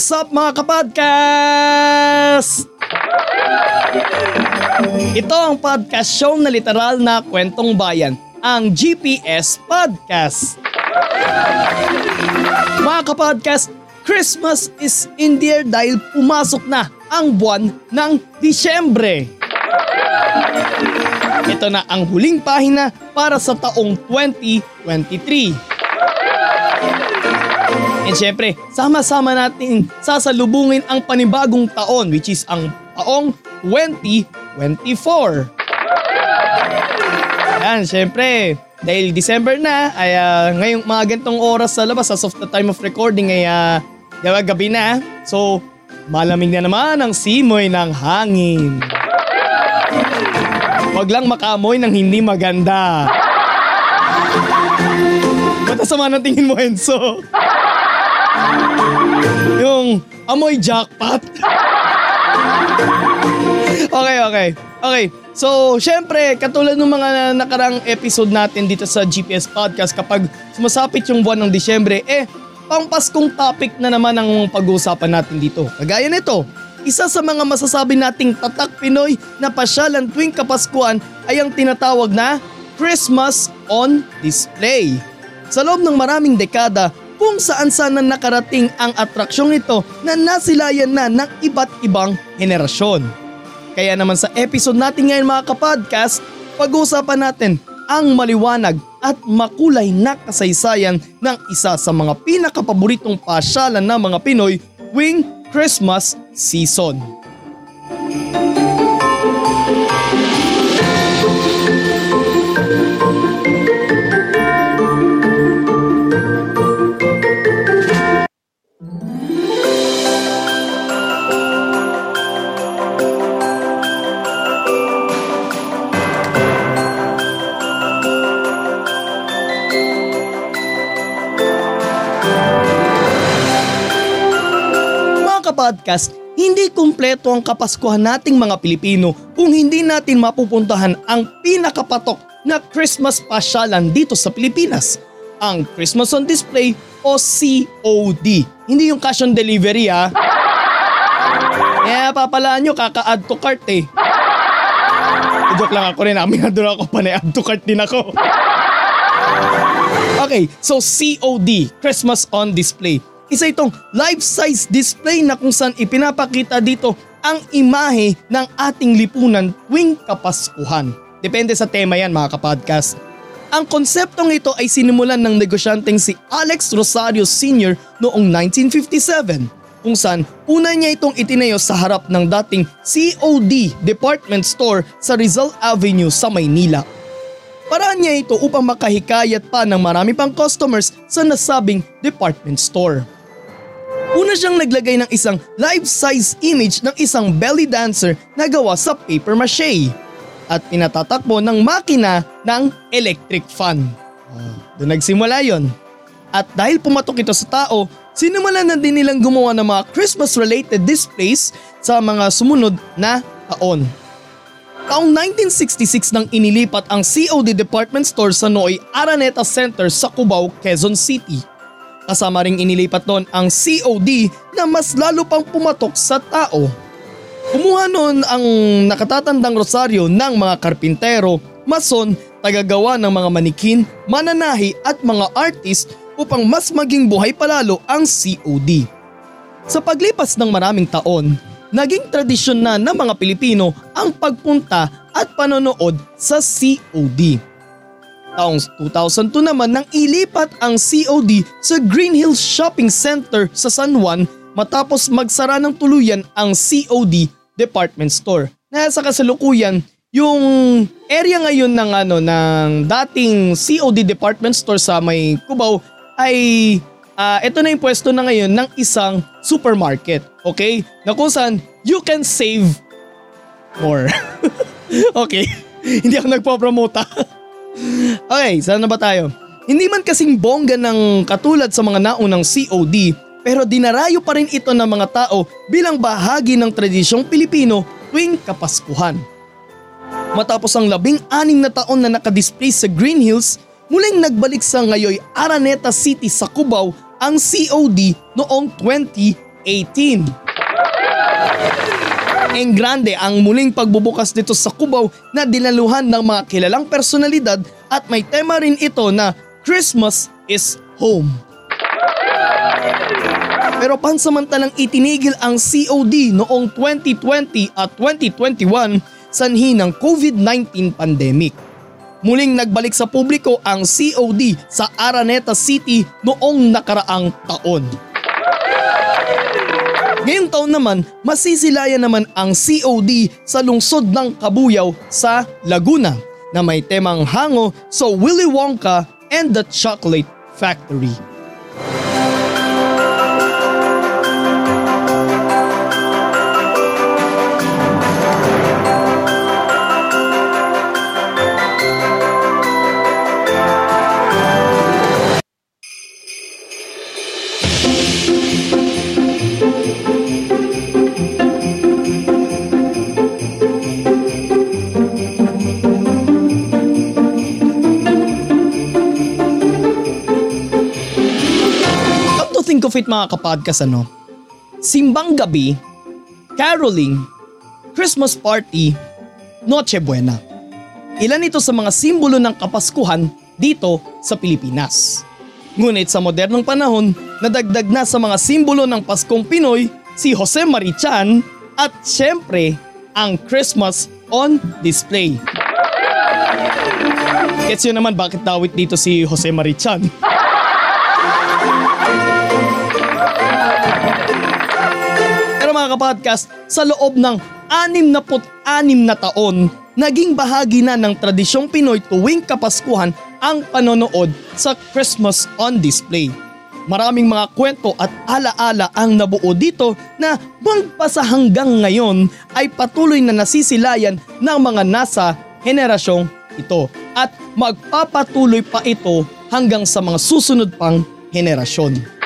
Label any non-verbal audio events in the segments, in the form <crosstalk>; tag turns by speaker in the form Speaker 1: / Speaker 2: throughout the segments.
Speaker 1: What is up mga kapodcast? Ito ang podcast show na literal na kwentong bayan, ang GPS Podcast. Mga kapodcast, Christmas is in the air dahil pumasok na ang buwan ng Disyembre. Ito na ang huling pahina para sa taong 2023. And syempre, sama-sama natin sasalubungin ang panibagong taon which is ang taong 2024. Yan, syempre, dahil December na, ay ah, ngayong mga gantong oras sa labas as of the time of recording ay uh, gabi na. So, malamig na naman ang simoy ng hangin. Huwag lang makamoy ng hindi maganda. Ba't sama ng tingin mo, Enzo? Yung amoy jackpot. okay, okay. Okay. So, syempre, katulad ng mga nakarang episode natin dito sa GPS Podcast, kapag sumasapit yung buwan ng Disyembre, eh, pang Paskong topic na naman ang pag-uusapan natin dito. Kagaya nito, isa sa mga masasabi nating tatak Pinoy na pasyalan tuwing Kapaskuhan ay ang tinatawag na Christmas on Display. Sa loob ng maraming dekada, kung saan saan na nakarating ang atraksyong ito na nasilayan na ng iba't ibang henerasyon. Kaya naman sa episode natin ngayon mga kapodcast, pag-uusapan natin ang maliwanag at makulay na kasaysayan ng isa sa mga pinakapaboritong pasyalan ng mga Pinoy tuwing Christmas season. Mga kapodcast, hindi kumpleto ang kapaskuhan nating mga Pilipino kung hindi natin mapupuntahan ang pinakapatok na Christmas pasyalan dito sa Pilipinas. Ang Christmas on Display o COD. Hindi yung cash on delivery ha. Eh, papalaan nyo, kaka-add to cart eh. Joke lang ako rin, aminado ako pa na add to cart din ako. Okay, so COD, Christmas on Display. Isa itong life-size display na kung saan ipinapakita dito ang imahe ng ating lipunan tuwing Kapaskuhan. Depende sa tema yan mga kapodcast. Ang konseptong ito ay sinimulan ng negosyanteng si Alex Rosario Sr. noong 1957 kung saan una niya itong itinayo sa harap ng dating COD department store sa Rizal Avenue sa Maynila. Paraan niya ito upang makahikayat pa ng marami pang customers sa nasabing department store. Una siyang naglagay ng isang life-size image ng isang belly dancer na gawa sa paper mache at pinatatakbo ng makina ng electric fan. Oh, doon nagsimula yon. At dahil pumatok ito sa tao, sinimulan na din nilang gumawa ng mga Christmas-related displays sa mga sumunod na taon. Taong 1966 nang inilipat ang COD department store sa Noy Araneta Center sa Cubao, Quezon City. Kasama ring inilipat doon ang COD na mas lalo pang pumatok sa tao. Kumuha noon ang nakatatandang rosaryo ng mga karpintero, mason, tagagawa ng mga manikin, mananahi at mga artist upang mas maging buhay palalo ang COD. Sa paglipas ng maraming taon, naging tradisyon na ng mga Pilipino ang pagpunta at panonood sa COD. Taong 2002 naman nang ilipat ang COD sa Green Hills Shopping Center sa San Juan matapos magsara ng tuluyan ang COD department store. Na sa kasalukuyan, yung area ngayon ng ano ng dating COD department store sa may Cubao ay uh, ito na yung pwesto na ngayon ng isang supermarket. Okay? Na kung saan you can save more. <laughs> okay. <laughs> Hindi ako nagpo-promote okay, saan na ba tayo? Hindi man kasing bongga ng katulad sa mga naunang COD, pero dinarayo pa rin ito ng mga tao bilang bahagi ng tradisyong Pilipino tuwing Kapaskuhan. Matapos ang labing anim na taon na nakadisplay sa Green Hills, muling nagbalik sa ngayoy Araneta City sa Cubao ang COD noong 2018. Eng grande ang muling pagbubukas dito sa Cubao na dinaluhan ng mga kilalang personalidad at may tema rin ito na Christmas is home. Pero pansamantalang itinigil ang COD noong 2020 at 2021 sanhi ng COVID-19 pandemic. Muling nagbalik sa publiko ang COD sa Araneta City noong nakaraang taon. Ngayong taon naman, masisilayan naman ang COD sa lungsod ng Kabuyaw sa Laguna na may temang hango sa Willy Wonka and the Chocolate Factory. Of it mga kapodcast ano, simbang gabi, caroling, Christmas party, Noche Buena. Ilan ito sa mga simbolo ng Kapaskuhan dito sa Pilipinas. Ngunit sa modernong panahon, nadagdag na sa mga simbolo ng Paskong Pinoy si Jose Marichan at syempre ang Christmas on display. Gets yun naman bakit dawit dito si Jose Marichan. Mga kapodcast, sa loob ng 66 na taon, naging bahagi na ng tradisyong Pinoy tuwing Kapaskuhan ang panonood sa Christmas on Display. Maraming mga kwento at alaala ang nabuo dito na bangpasa hanggang ngayon ay patuloy na nasisilayan ng mga nasa henerasyong ito at magpapatuloy pa ito hanggang sa mga susunod pang henerasyon.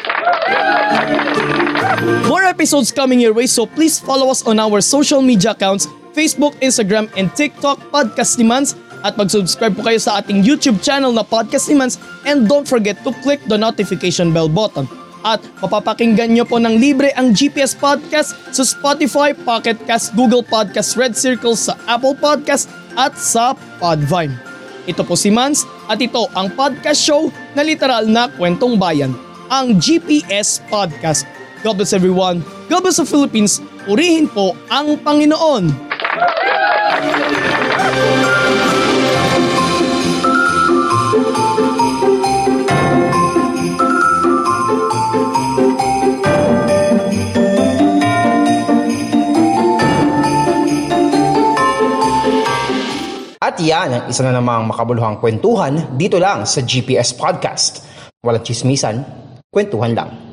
Speaker 1: More episodes coming your way so please follow us on our social media accounts Facebook, Instagram, and TikTok Podcast ni at mag-subscribe po kayo sa ating YouTube channel na Podcast ni and don't forget to click the notification bell button. At mapapakinggan nyo po ng libre ang GPS Podcast sa Spotify, Pocket Cast, Google Podcast, Red Circle, sa Apple Podcast at sa Podvine. Ito po si Mans at ito ang podcast show na literal na kwentong bayan, ang GPS Podcast. God bless everyone. God bless the Philippines. Purihin po ang Panginoon.
Speaker 2: At yan ang isa na namang makabuluhang kwentuhan dito lang sa GPS Podcast. Walang chismisan, kwentuhan lang.